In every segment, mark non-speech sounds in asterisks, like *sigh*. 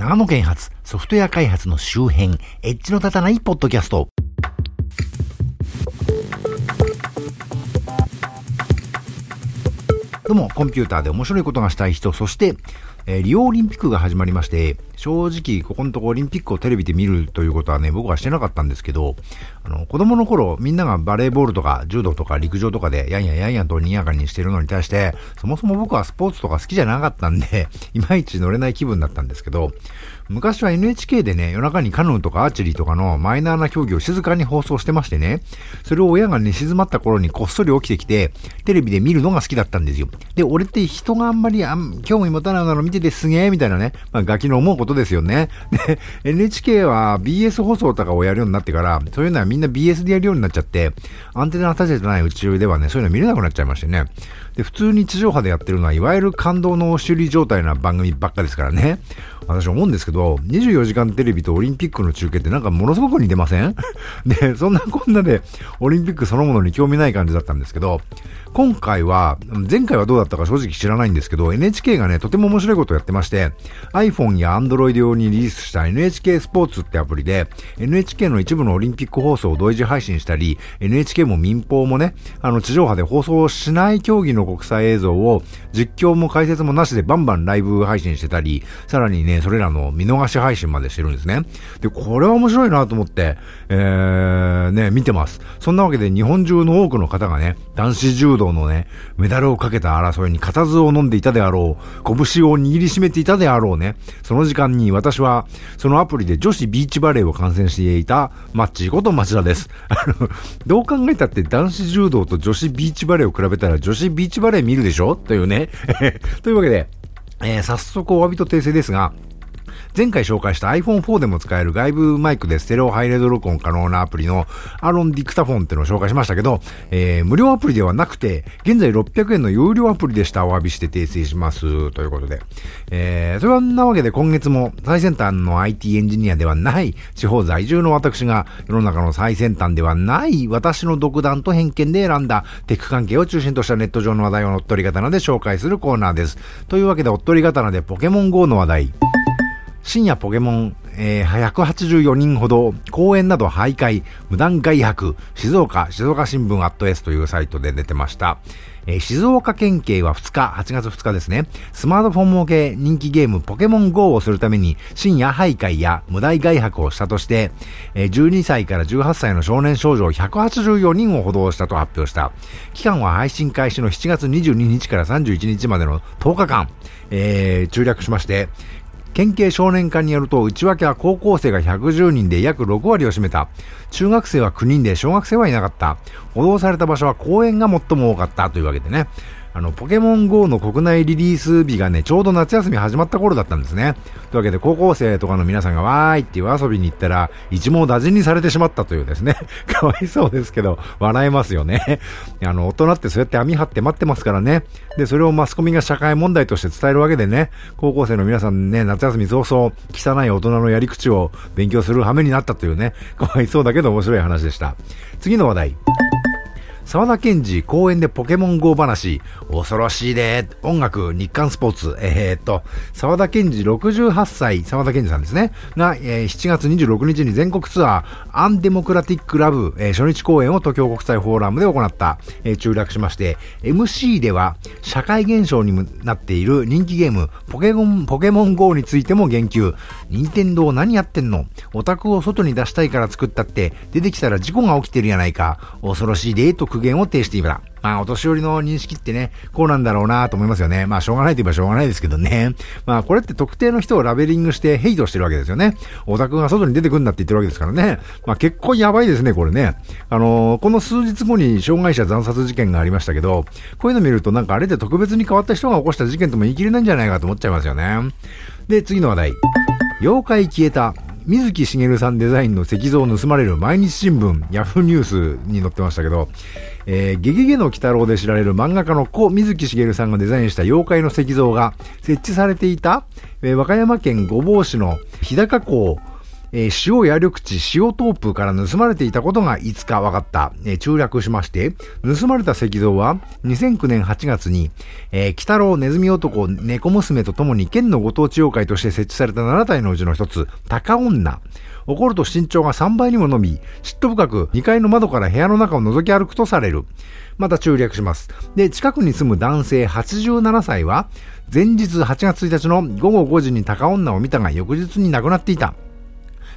長野県発ソフトウェア開発の周辺、エッジの立たないポッドキャスト。とも、コンピューターで面白いことがしたい人、そして、え、リオオリンピックが始まりまして、正直、ここのとこオリンピックをテレビで見るということはね、僕はしてなかったんですけど、あの、子供の頃、みんながバレーボールとか、柔道とか陸上とかで、やんややんやと賑やかにしてるのに対して、そもそも僕はスポーツとか好きじゃなかったんで、いまいち乗れない気分だったんですけど、昔は NHK でね、夜中にカヌーとかアーチェリーとかのマイナーな競技を静かに放送してましてね、それを親が寝静まった頃にこっそり起きてきて、テレビで見るのが好きだったんですよ。で、俺って人があんまりあん興味持たないなの見ててすげえみたいなね、まあガキの思うことですよね。で、NHK は BS 放送とかをやるようになってから、そういうのはみんな BS でやるようになっちゃって、アンテナ立ててない宇宙ではね、そういうの見れなくなっちゃいましてね。で、普通に地上波でやってるのは、いわゆる感動の修理状態な番組ばっかですからね。私思うんですけど、24時間テレビとオリンピックの中継ってなんかものすごく似てません？*laughs* で、そんなこんなでオリンピックそのものに興味ない感じだったんですけど、今回は、前回はどうだったか正直知らないんですけど、NHK がね、とても面白いことをやってまして、iPhone や Android 用にリリースした NHK スポーツってアプリで、NHK の一部のオリンピック放送を同時配信したり、NHK も民放もね、あの、地上波で放送しない競技の国際映像を、実況も解説もなしでバンバンライブ配信してたり、さらにね、それらの見逃し配信までしてるんですね。で、これは面白いなと思って、えー、ね、見てます。そんなわけで日本中の多くの方がね、男子柔道のね、メダルをかけた争いに固唾を飲んでいたであろう、拳を握りしめていたであろうね、その時間に私は、そのアプリで女子ビーチバレーを観戦していた、マッチーこと町田です。あの、どう考えたって男子柔道と女子ビーチバレーを比べたら女子ビーチバレー見るでしょ？というね。*laughs* というわけで、えー、早速お詫びと訂正ですが、前回紹介した iPhone4 でも使える外部マイクでステレオハイレード録音可能なアプリのアロンディクタフォンってのを紹介しましたけど、えー、無料アプリではなくて、現在600円の有料アプリでしたお詫びして訂正します。ということで。えー、そんなわけで今月も最先端の IT エンジニアではない地方在住の私が世の中の最先端ではない私の独断と偏見で選んだテック関係を中心としたネット上の話題を乗っ取り刀で紹介するコーナーです。というわけで、おっとり刀でポケモン GO の話題。深夜ポケモン、えー、184人ほど、公演など徘徊、無断外泊、静岡、静岡新聞アット S というサイトで出てました。えー、静岡県警は2日、8月2日ですね、スマートフォン向け人気ゲームポケモン GO をするために深夜徘徊や無断外泊をしたとして、えー、12歳から18歳の少年少女184人を補導したと発表した。期間は配信開始の7月22日から31日までの10日間、えー、中略しまして、県警少年課によると、内訳は高校生が110人で約6割を占めた。中学生は9人で小学生はいなかった。補導された場所は公園が最も多かったというわけでね。あの、ポケモン GO の国内リリース日がね、ちょうど夏休み始まった頃だったんですね。というわけで、高校生とかの皆さんがわーいっていう遊びに行ったら、一網打尽にされてしまったというですね。*laughs* かわいそうですけど、笑えますよね。あの、大人ってそうやって網張って待ってますからね。で、それをマスコミが社会問題として伝えるわけでね、高校生の皆さんね、夏休み早々、汚い大人のやり口を勉強する羽目になったというね、かわいそうだけど面白い話でした。次の話題。沢田健二公演でポケモン GO 話。恐ろしいで。音楽、日刊スポーツ。えー、っと、沢田健二68歳、沢田健二さんですね。が、えー、7月26日に全国ツアー、アンデモクラティックラブ、えー、初日公演を東京国際フォーラムで行った、えー、中略しまして、MC では、社会現象になっている人気ゲーム、ポケモン、ポケモン GO についても言及。任天堂何やってんの？オタクを外に出したいから作ったって、出てきたら事故が起きてるやないか。恐ろしいで、と言を呈していた。まあ、お年寄りの認識ってね、こうなんだろうなと思いますよね。まあ、しょうがないと言えばしょうがないですけどね。まあ、これって特定の人をラベリングしてヘイトしてるわけですよね。オタクが外に出てくんだって言ってるわけですからね。まあ、結構やばいですね、これね。あのー、この数日後に障害者惨殺事件がありましたけど、こういうの見るとなんかあれで特別に変わった人が起こした事件とも言い切れないんじゃないかと思っちゃいますよね。で、次の話題。妖怪消えた。水木しげるさんデザインの石像を盗まれる毎日新聞、ヤフーニュースに載ってましたけど、えー、ゲゲゲの鬼太郎で知られる漫画家の小水木しげるさんがデザインした妖怪の石像が設置されていた、えー、和歌山県御坊市の日高港えー、塩や緑地、塩トープから盗まれていたことがいつか分かった、えー、中略しまして、盗まれた石像は2009年8月に、えー、北郎ネズミ男、猫娘と共に県のご当地妖怪として設置された7体のうちの一つ、高女。怒ると身長が3倍にも伸び、嫉妬深く2階の窓から部屋の中を覗き歩くとされる。また中略します。で、近くに住む男性87歳は、前日8月1日の午後5時に高女を見たが翌日に亡くなっていた。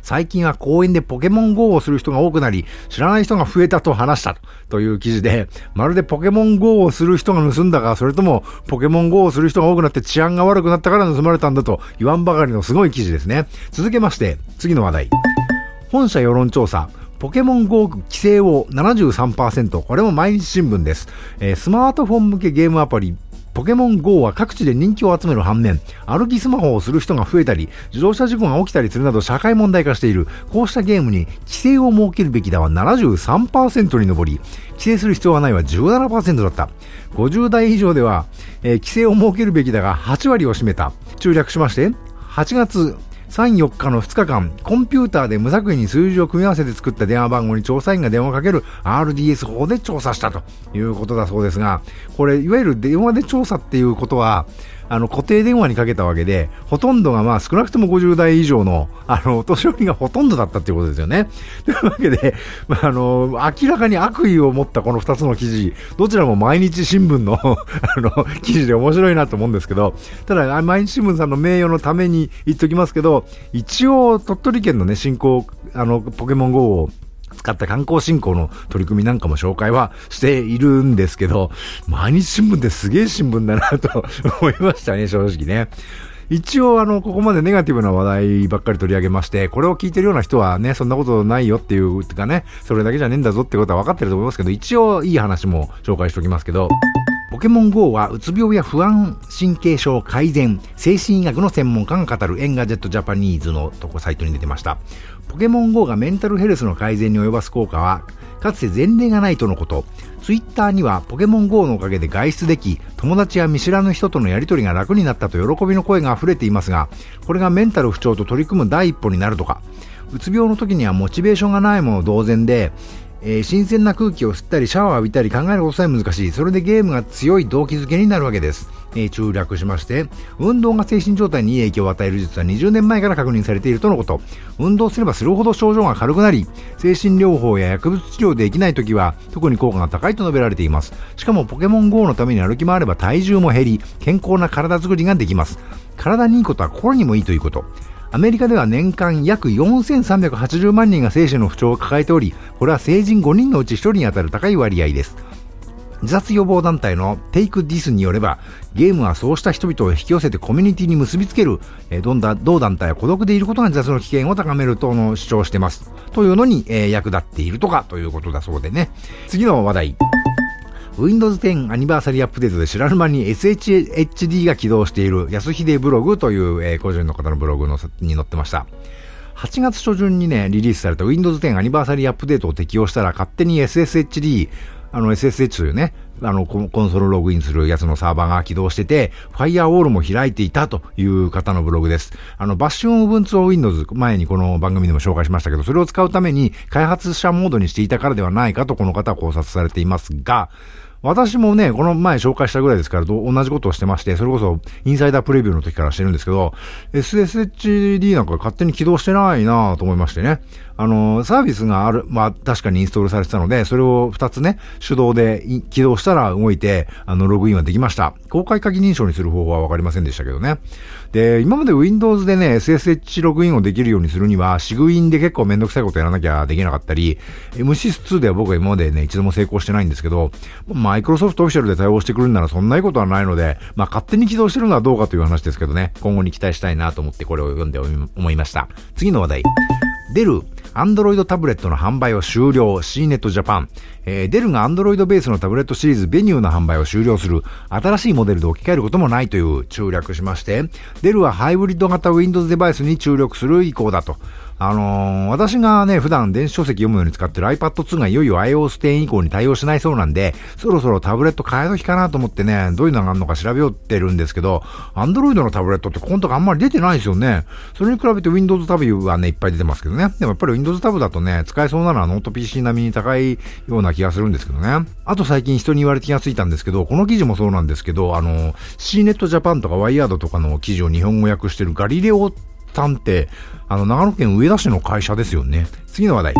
最近は公園でポケモン GO をする人が多くなり、知らない人が増えたと話したという記事で、まるでポケモン GO をする人が盗んだか、それともポケモン GO をする人が多くなって治安が悪くなったから盗まれたんだと言わんばかりのすごい記事ですね。続けまして、次の話題。本社世論調査。ポケモン GO 規制を73%。これも毎日新聞です。えー、スマートフォン向けゲームアプリポケモン GO は各地で人気を集める反面、歩きスマホをする人が増えたり、自動車事故が起きたりするなど社会問題化している。こうしたゲームに規制を設けるべきだは73%に上り、規制する必要はないは17%だった。50代以上では、えー、規制を設けるべきだが8割を占めた。中略しまして、8月3、4日の2日間、コンピューターで無作為に数字を組み合わせて作った電話番号に調査員が電話をかける RDS 法で調査したということだそうですが、これ、いわゆる電話で調査っていうことは、あの固定電話にかけたわけで、ほとんどがまあ少なくとも50代以上の、あの、お年寄りがほとんどだったっていうことですよね。*laughs* というわけで、まあ、あの、明らかに悪意を持ったこの2つの記事、どちらも毎日新聞の *laughs* あの、記事で面白いなと思うんですけど、ただ、毎日新聞さんの名誉のために言っときますけど、一応、鳥取県のね、新興、あの、ポケモン GO を使った観光振興の取り組みなんかも紹介はしているんですけど、毎日新聞ってすげえ新聞だなと思いましたね、正直ね。一応、あの、ここまでネガティブな話題ばっかり取り上げまして、これを聞いてるような人はね、そんなことないよっていうかね、それだけじゃねえんだぞってことは分かってると思いますけど、一応いい話も紹介しておきますけど、ポケモン GO はうつ病や不安神経症改善、精神医学の専門家が語る Engadget Japanese のとこサイトに出てました。ポケモン GO がメンタルヘルスの改善に及ばす効果は、かつて前例がないとのこと。ツイッターにはポケモン GO のおかげで外出でき、友達や見知らぬ人とのやりとりが楽になったと喜びの声が溢れていますが、これがメンタル不調と取り組む第一歩になるとか、うつ病の時にはモチベーションがないもの同然で、えー、新鮮な空気を吸ったりシャワーを浴びたり考えることさえ難しい。それでゲームが強い動機づけになるわけです。中略しまして、運動が精神状態にいい影響を与える術は20年前から確認されているとのこと。運動すればするほど症状が軽くなり、精神療法や薬物治療できない時は特に効果が高いと述べられています。しかもポケモン GO のために歩き回れば体重も減り、健康な体づくりができます。体にいいことは心にもいいということ。アメリカでは年間約4380万人が精神の不調を抱えており、これは成人5人のうち1人に当たる高い割合です。自殺予防団体のテイクディスによれば、ゲームはそうした人々を引き寄せてコミュニティに結びつける、えー、同団体は孤独でいることが自殺の危険を高めるとの主張してます。というのに、えー、役立っているとかということだそうでね。次の話題。Windows 10アニバーサリーアップデートで知らぬ間に SHD が起動している安秀ブログという、えー、個人の方のブログのに載ってました。8月初旬にね、リリースされた Windows 10アニバーサリーアップデートを適用したら勝手に SSHD、あの SSH というね、あのコンソールログインするやつのサーバーが起動してて、ファイアウォールも開いていたという方のブログです。あの、バッシュオン Ubuntu Windows、前にこの番組でも紹介しましたけど、それを使うために開発者モードにしていたからではないかとこの方は考察されていますが、私もね、この前紹介したぐらいですから同じことをしてまして、それこそインサイダープレビューの時からしてるんですけど、SSHD なんか勝手に起動してないなぁと思いましてね。あの、サービスがある、まあ確かにインストールされてたので、それを2つね、手動で起動したら動いて、あの、ログインはできました。公開鍵認証にする方法はわかりませんでしたけどね。で、今まで Windows でね、SSH ログインをできるようにするには、シグインで結構めんどくさいことやらなきゃできなかったり、MSIS2 では僕は今までね、一度も成功してないんですけど、マイクロソフトオフィシャルで対応してくるんならそんないことはないので、まあ勝手に起動してるのはどうかという話ですけどね、今後に期待したいなと思ってこれを読んで思いました。次の話題。デル、Android タブレットの販売を終了、C ネットジャパン。えー、デルが Android ベースのタブレットシリーズベニューの販売を終了する、新しいモデルで置き換えることもないという注略しまして、デルはハイブリッド型 Windows デバイスに注力する意向だと。あのー、私がね、普段電子書籍読むように使ってる iPad 2がいよいよ iOS 10以降に対応しないそうなんで、そろそろタブレット変え時かなと思ってね、どういうのがあるのか調べようってるんですけど、Android のタブレットってここのとこあんまり出てないですよね。それに比べて Windows Tab はね、いっぱい出てますけどね。でもやっぱり Windows Tab だとね、使えそうなのはノート PC 並みに高いような気がするんですけどね。あと最近人に言われて気がついたんですけど、この記事もそうなんですけど、あのー、CNET Japan とか Wired とかの記事を日本語訳してるガリレオさんって、あの、長野県上田市の会社ですよね。次の話題。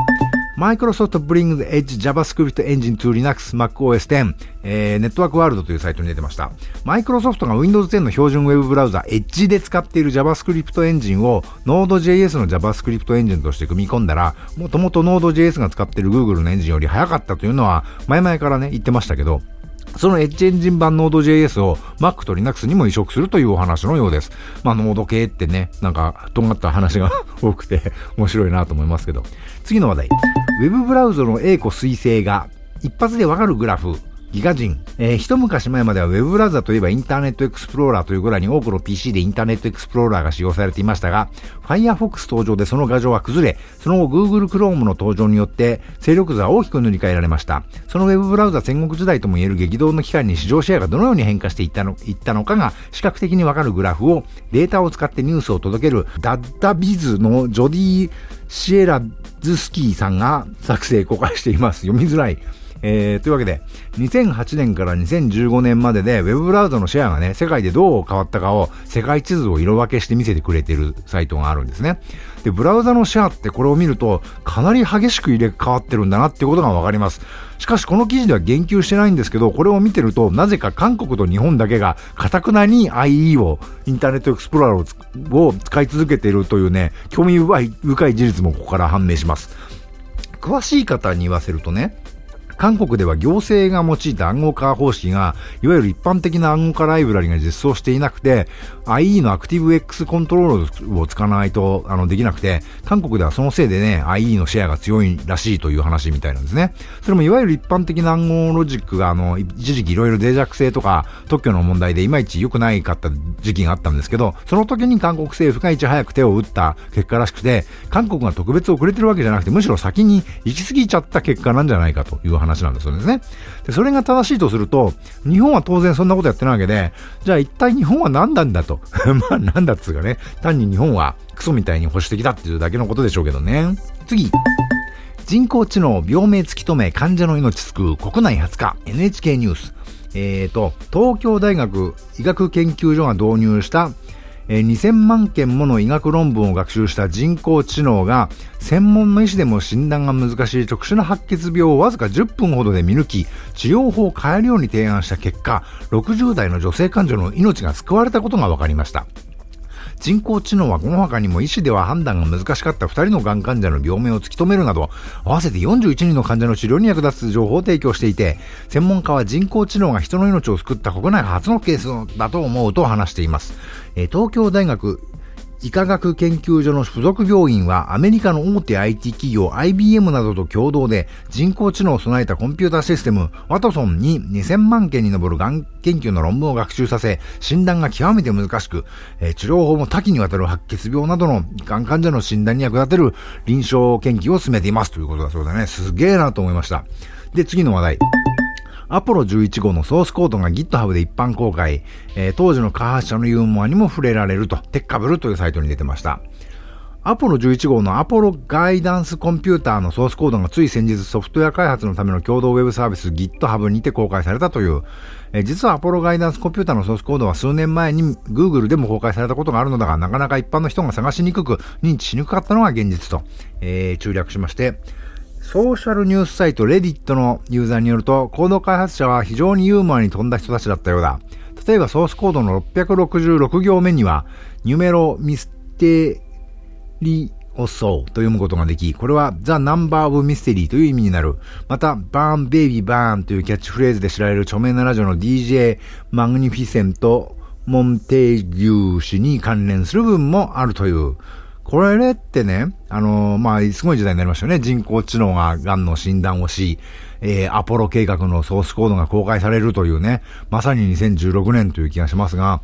Microsoft brings Edge JavaScript Engine to Linux MacOS 10、えー、ネットワークワールドというサイトに出てました。Microsoft が Windows 10の標準ウェブブラウザ Edge で使っている JavaScript エンジンを Node.js の JavaScript エンジンとして組み込んだら、もともと Node.js が使っている Google のエンジンより早かったというのは前々からね、言ってましたけど、そのエッジエンジン版 Node.js を Mac と Linux にも移植するというお話のようです。まあ、Node 系ってね、なんか、とんがった話が *laughs* 多くて面白いなと思いますけど。次の話題。Web ブラウザの A 子彗星が一発でわかるグラフギガ人。えー、一昔前までは Web ブラウザといえばインターネットエクスプローラーというぐらいに多くの PC でインターネットエクスプローラーが使用されていましたが、Firefox 登場でその画像は崩れ、その後 Google Chrome の登場によって勢力図は大きく塗り替えられました。その Web ブラウザ戦国時代とも言える激動の期間に市場シェアがどのように変化していったのいったのかが視覚的にわかるグラフをデータを使ってニュースを届けるダッダビズのジョディ・シエラズスキーさんが作成公開しています。読みづらい。えー、というわけで、2008年から2015年までで、ウェブブラウザのシェアがね、世界でどう変わったかを、世界地図を色分けして見せてくれてるサイトがあるんですね。で、ブラウザのシェアってこれを見ると、かなり激しく入れ替わってるんだなってことがわかります。しかしこの記事では言及してないんですけど、これを見てると、なぜか韓国と日本だけが、かたくなに IE を、インターネットエクスプローラーを使い続けているというね、興味深い事実もここから判明します。詳しい方に言わせるとね、韓国では行政が用いた暗号化方式が、いわゆる一般的な暗号化ライブラリが実装していなくて、IE のアクティブ X コントロールを使わないと、あの、できなくて、韓国ではそのせいでね、IE のシェアが強いらしいという話みたいなんですね。それもいわゆる一般的な暗号ロジックが、あの、一時期いろいろ脆弱性とか特許の問題でいまいち良くないかった時期があったんですけど、その時に韓国政府がいち早く手を打った結果らしくて、韓国が特別遅れてるわけじゃなくて、むしろ先に行き過ぎちゃった結果なんじゃないかという話話なんですよね。で、それが正しいとすると、日本は当然そんなことやってないわけで、じゃあ一体日本は何なんだと。*laughs* まあなんだっつうかね、単に日本はクソみたいに保守的だっていうだけのことでしょうけどね。次。人工知能病名突き止め患者の命救う国内初日 NHK ニュース。えーと、東京大学医学研究所が導入したえ、2000万件もの医学論文を学習した人工知能が専門の医師でも診断が難しい特殊な白血病をわずか10分ほどで見抜き治療法を変えるように提案した結果60代の女性患者の命が救われたことが分かりました。人工知能はこの他にも医師では判断が難しかった2人のがん患者の病名を突き止めるなど、合わせて41人の患者の治療に役立つ情報を提供していて、専門家は人工知能が人の命を救った国内初のケースだと思うと話しています。え東京大学医科学研究所の付属病院はアメリカの大手 IT 企業 IBM などと共同で人工知能を備えたコンピューターシステムワトソンに2000万件に上るがん研究の論文を学習させ診断が極めて難しく、え、治療法も多岐にわたる白血病などのがん患者の診断に役立てる臨床研究を進めていますということだそうだね。すげえなと思いました。で、次の話題。アポロ11号のソースコードが GitHub で一般公開、えー、当時の開発者のユーモアにも触れられると、テッカブルというサイトに出てました。アポロ11号のアポロガイダンスコンピューターのソースコードがつい先日ソフトウェア開発のための共同ウェブサービス GitHub にて公開されたという、え、実はアポロガイダンスコンピューターのソースコードは数年前に Google でも公開されたことがあるのだが、なかなか一般の人が探しにくく認知しにくかったのが現実と、えー、中略しまして、ソーシャルニュースサイトレディットのユーザーによると、コード開発者は非常にユーモアに富んだ人たちだったようだ。例えばソースコードの666行目には、ニュメロミステリオソーと読むことができ、これは The Number of Mystery という意味になる。また、Burn Baby Burn というキャッチフレーズで知られる著名なラジオの DJ マグニフィセントモンテーギュー氏に関連する部分もあるという。これってね、あのー、まあ、すごい時代になりましたよね。人工知能が癌の診断をし、えー、アポロ計画のソースコードが公開されるというね、まさに2016年という気がしますが、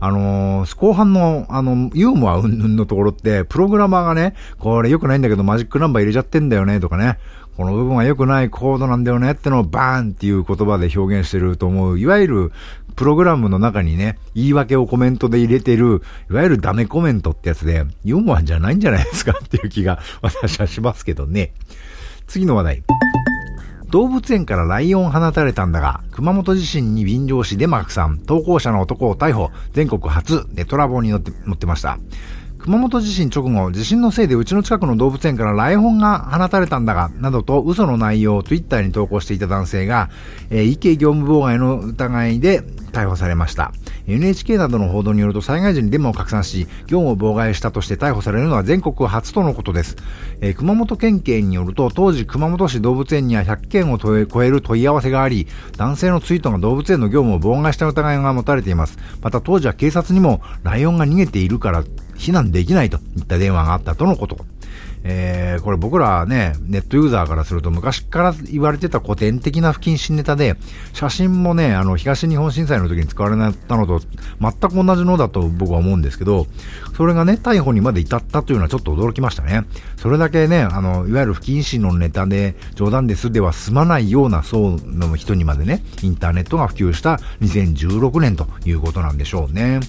あのー、後半の、あの、ユーモアうんぬんのところって、プログラマーがね、これ良くないんだけどマジックナンバー入れちゃってんだよね、とかね。この部分は良くないコードなんだよねってのをバーンっていう言葉で表現してると思う。いわゆる、プログラムの中にね、言い訳をコメントで入れてる、いわゆるダメコメントってやつで、ユーモアじゃないんじゃないですかっていう気が *laughs* 私はしますけどね。次の話題。動物園からライオン放たれたんだが、熊本地震に便乗しデマークさん、投稿者の男を逮捕、全国初でトラボに乗って乗ってました。熊本地震直後、地震のせいでうちの近くの動物園からライオンが放たれたんだが、などと嘘の内容を Twitter に投稿していた男性が、えー、意業務妨害の疑いで逮捕されました。NHK などの報道によると災害時にデモを拡散し、業務を妨害したとして逮捕されるのは全国初とのことです。えー、熊本県警によると、当時熊本市動物園には100件を超える問い合わせがあり、男性のツイートが動物園の業務を妨害した疑いが持たれています。また当時は警察にもライオンが逃げているから避難できないといった電話があったとのこと。えー、これ僕らね、ネットユーザーからすると昔から言われてた古典的な不謹慎ネタで、写真もね、あの、東日本震災の時に使われたのと全く同じのだと僕は思うんですけど、それがね、逮捕にまで至ったというのはちょっと驚きましたね。それだけね、あの、いわゆる不謹慎のネタで冗談ですでは済まないような層の人にまでね、インターネットが普及した2016年ということなんでしょうね。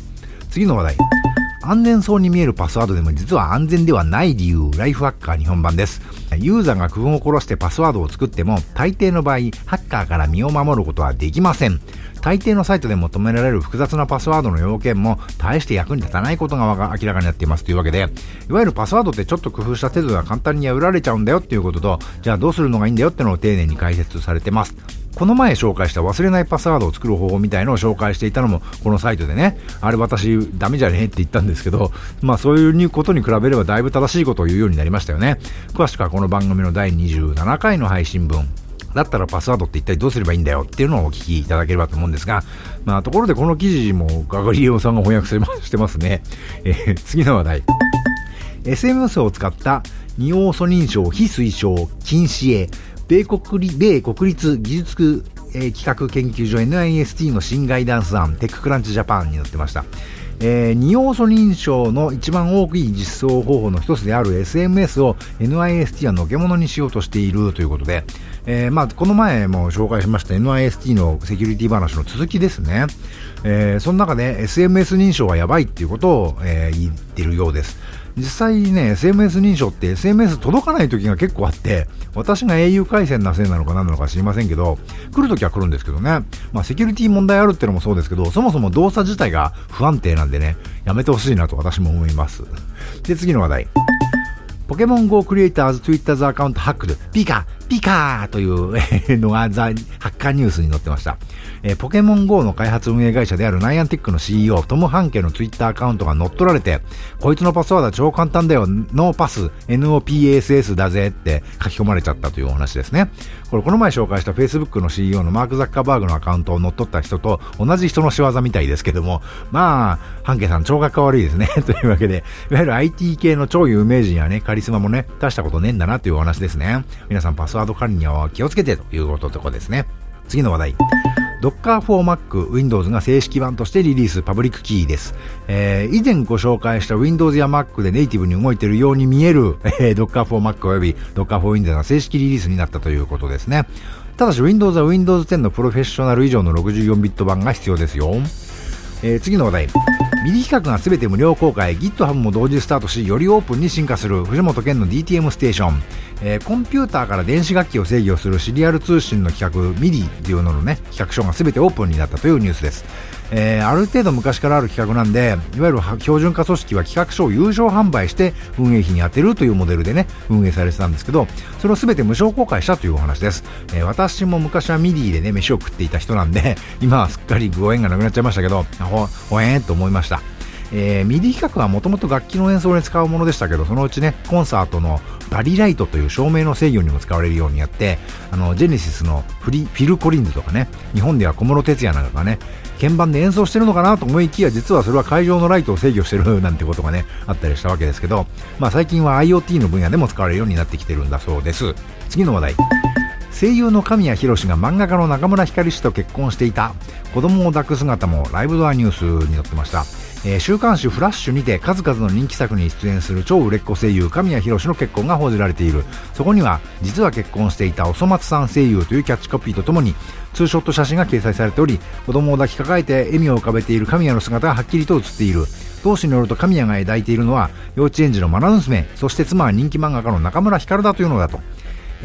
次の話題。安全そうに見えるパスワードでも実は安全ではない理由、ライフハッカー日本版です。ユーザーが工夫を殺してパスワードを作っても、大抵の場合、ハッカーから身を守ることはできません。大抵のサイトで求められる複雑なパスワードの要件も大して役に立たないことが明らかになっていますというわけで、いわゆるパスワードってちょっと工夫した程度では簡単に破られちゃうんだよっていうことと、じゃあどうするのがいいんだよっていうのを丁寧に解説されてます。この前紹介した忘れないパスワードを作る方法みたいのを紹介していたのもこのサイトでね、あれ私ダメじゃねえって言ったんですけど、まあそういうことに比べればだいぶ正しいことを言うようになりましたよね。詳しくはこの番組の第27回の配信分、だったらパスワードって一体どうすればいいんだよっていうのをお聞きいただければと思うんですが、まあところでこの記事もガガリレオさんが翻訳してますね。えー、次の話題。SMS を使った二要素認証非推奨禁止へ米国米国立技術、えー、企画研究所 NIST の新ガイダンス案テッククランチジャパンに載ってました。えー、二要素認証の一番多くい実装方法の一つである SMS を NIST はのけ物にしようとしているということで、えー、まあ、この前も紹介しました NIST のセキュリティ話の続きですね。えー、その中で SMS 認証はやばいっていうことを、え、言ってるようです。実際ね、SMS 認証って SMS 届かない時が結構あって、私が au 回線なせいなのか何なのか知りませんけど、来る時は来るんですけどね。まあセキュリティ問題あるってのもそうですけど、そもそも動作自体が不安定なんでね、やめてほしいなと私も思います。で、次の話題。ポケモン GO クリエイターズ Twitter アカウントハックで、ピーカピカーというのがザ・ハッカーニュースに載ってました。えー、ポケモン GO の開発運営会社であるナイアンティックの CEO、トム・ハンケの Twitter アカウントが乗っ取られて、こいつのパスワードは超簡単だよ、ノーパス、NOPASS だぜって書き込まれちゃったというお話ですね。これこの前紹介した Facebook の CEO のマーク・ザッカーバーグのアカウントを乗っ取った人と同じ人の仕業みたいですけども、まあ、ハンケさん超学が悪いですね。*laughs* というわけで、いわゆる IT 系の超有名人やね、カリスマもね、出したことねえんだなというお話ですね。皆さんパスワードード管理には気をつけてということとこですね。次の話題。Docker for Mac Windows が正式版としてリリースパブリックキーです。えー、以前ご紹介した Windows や Mac でネイティブに動いているように見える、*laughs* えー、Docker for Mac および Docker for Windows が正式リリースになったということですね。ただし Windows は Windows 10のプロフェッショナル以上の64ビット版が必要ですよ。えー、次の話題。ミリ企画が全て無料公開、GitHub も同時スタートし、よりオープンに進化する藤本健の DTM ステーション。えー、コンピューターから電子楽器を制御するシリアル通信の企画、ミリっていうののね、企画書が全てオープンになったというニュースです。えー、ある程度昔からある企画なんで、いわゆる標準化組織は企画書を有償販売して運営費に充てるというモデルでね、運営されてたんですけど、それを全て無償公開したというお話です。えー、私も昔は MIDI でね、飯を食っていた人なんで、*laughs* 今はすっかりご縁がなくなっちゃいましたけど、ほ、ほえーんと思いました。えー、 MIDI 規格はもともと楽器の演奏に使うものでしたけど、そのうちね、コンサートのバリライトという照明の制御にも使われるようになって、あの、ジェネシスのフリフィル・コリンズとかね、日本では小室哲也なんかがね、鍵盤で演奏してるのかなと思いきや、実はそれは会場のライトを制御してるなんてことがね、あったりしたわけですけど、まあ最近は IoT の分野でも使われるようになってきてるんだそうです。次の話題。声優の神谷博が漫画家の中村光氏と結婚していた子供を抱く姿もライブドアニュースに載ってましたえー、週刊誌フラッシュにて数々の人気作に出演する超売れっ子声優神谷博の結婚が報じられている。そこには実は結婚していたおそ松さん声優というキャッチコピーとともにツーショット写真が掲載されており子供を抱きかかえて笑みを浮かべている神谷の姿がはっきりと写っている。同誌によると神谷が抱いているのは幼稚園児の愛娘そして妻は人気漫画家の中村光だというのだと。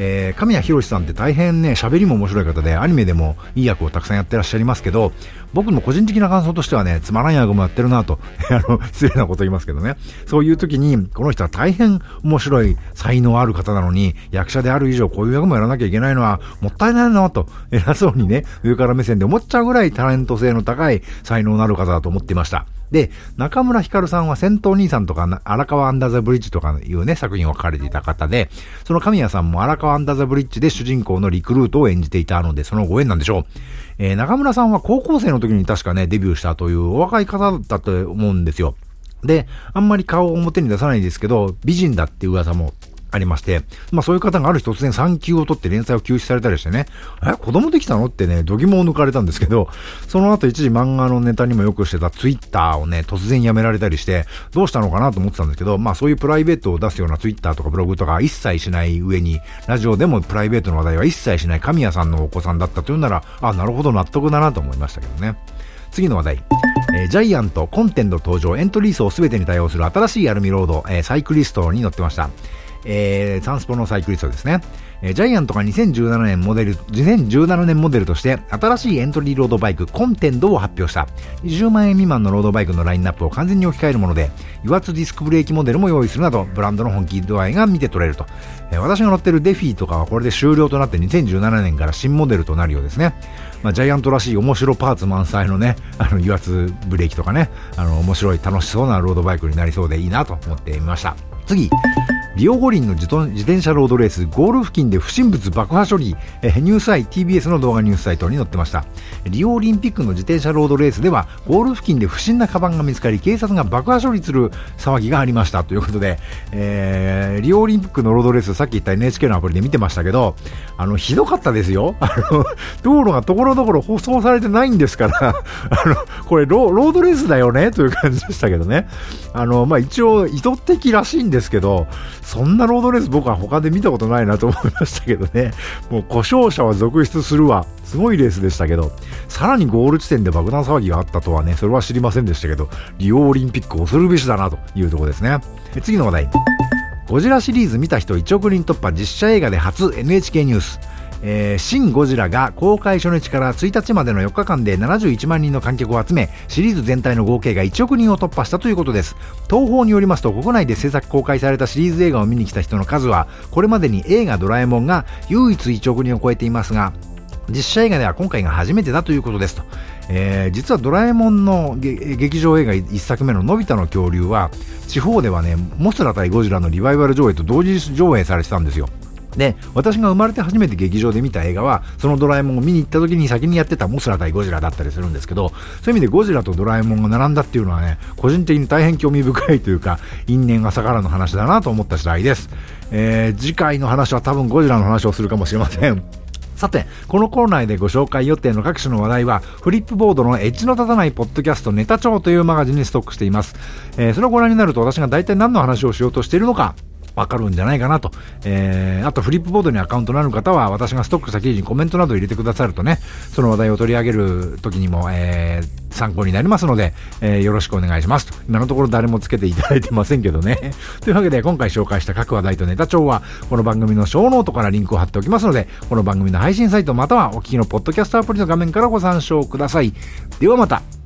えー、神谷博さんって大変ね、喋りも面白い方で、アニメでもいい役をたくさんやってらっしゃいますけど、僕も個人的な感想としてはね、つまらん役もやってるなと、*laughs* あの、失礼なこと言いますけどね。そういう時に、この人は大変面白い才能ある方なのに、役者である以上こういう役もやらなきゃいけないのはもったいないなと、偉そうにね、上から目線で思っちゃうぐらいタレント性の高い才能のある方だと思っていました。で、中村光さんは戦闘兄さんとか荒川アンダーザブリッジとかいうね、作品を書かれていた方で、その神谷さんも荒川アンダーザブリッジで主人公のリクルートを演じていたので、そのご縁なんでしょう。えー、中村さんは高校生の時に確かね、デビューしたというお若い方だったと思うんですよ。で、あんまり顔を表に出さないんですけど、美人だって噂もありまして、まあそういう方がある日突然産休を取って連載を休止されたりしてね、え、子供できたの？ってね、度肝を抜かれたんですけど、その後一時漫画のネタにもよくしてたツイッターをね、突然やめられたりして、どうしたのかなと思ってたんですけど、まあそういうプライベートを出すようなツイッターとかブログとか一切しない上に、ラジオでもプライベートの話題は一切しない神谷さんのお子さんだったというなら、あ、なるほど納得だなと思いましたけどね。次の話題。えー、ジャイアントコンテント登場エントリー層すべてに対応する新しいアルミロード、えー、サイクリストに載ってました。えー、サンスポのサイクリストですね。えー、ジャイアントが2017年モデル、2017年モデルとして新しいエントリーロードバイクコンテンドを発表した。20万円未満のロードバイクのラインナップを完全に置き換えるもので、油圧ディスクブレーキモデルも用意するなど、ブランドの本気度合いが見て取れると。えー、私が乗ってるデフィーとかはこれで終了となって2017年から新モデルとなるようですね。まあ、ジャイアントらしい面白パーツ満載のね、あの油圧ブレーキとかね、あの面白い楽しそうなロードバイクになりそうでいいなと思ってみました。次、リオ五輪の自転車ロードレースゴール付近で不審物爆破処理、えニュースアイ TBS の動画ニュースサイトに載ってました。リオオリンピックの自転車ロードレースではゴール付近で不審なカバンが見つかり警察が爆破処理する騒ぎがありました。ということで、えー、リオオリンピックのロードレースさっき言った NHK のアプリで見てましたけどあのひどかったですよ。*laughs* あの道路がところどころ舗装されてないんですから。*laughs* あのこれロードレースだよね？という感じでしたけどね。あの、まあ、一応意図的らしいんですですけどそんなロードレース僕は他で見たことないなと思いましたけどね。もう故障者は続出するわ。すごいレースでしたけど、さらにゴール地点で爆弾騒ぎがあったとはね、それは知りませんでしたけど、リオオリンピック恐るべしだなというところですね。次の話題。ゴジラシリーズ見た人1億人突破実写映画で初 NHK ニュース。えー、シン・ゴジラが公開初日から1日までの4日間で71万人の観客を集め、シリーズ全体の合計が1億人を突破したということです。東方によりますと、国内で制作公開されたシリーズ映画を見に来た人の数は、これまでに映画ドラえもんが唯一1億人を超えていますが、実写映画では今回が初めてだということですと。えー、実はドラえもんの劇場映画1作目ののび太の恐竜は、地方ではね、モスラ対ゴジラのリバイバル上映と同時上映されてたんですよ。で、私が生まれて初めて劇場で見た映画は、そのドラえもんを見に行った時に先にやってたモスラ対ゴジラだったりするんですけど、そういう意味でゴジラとドラえもんが並んだっていうのはね、個人的に大変興味深いというか、因縁朝からの話だなと思った次第です。えー、次回の話は多分ゴジラの話をするかもしれません。*laughs* さて、このコーナーでご紹介予定の各種の話題は、フリップボードのエッジの立たないポッドキャストネタ帳というマガジンにストックしています。えー、それをご覧になると私が大体何の話をしようとしているのか、わかるんじゃないかなと。えー、あとフリップボードにアカウントのある方は、私がストックした記事にコメントなど入れてくださるとね、その話題を取り上げる時にも、えー、参考になりますので、えー、よろしくお願いしますと。今のところ誰もつけていただいてませんけどね。*laughs* というわけで、今回紹介した各話題とネタ帳は、この番組のショーノートからリンクを貼っておきますので、この番組の配信サイトまたはお聞きのポッドキャストアプリの画面からご参照ください。ではまた。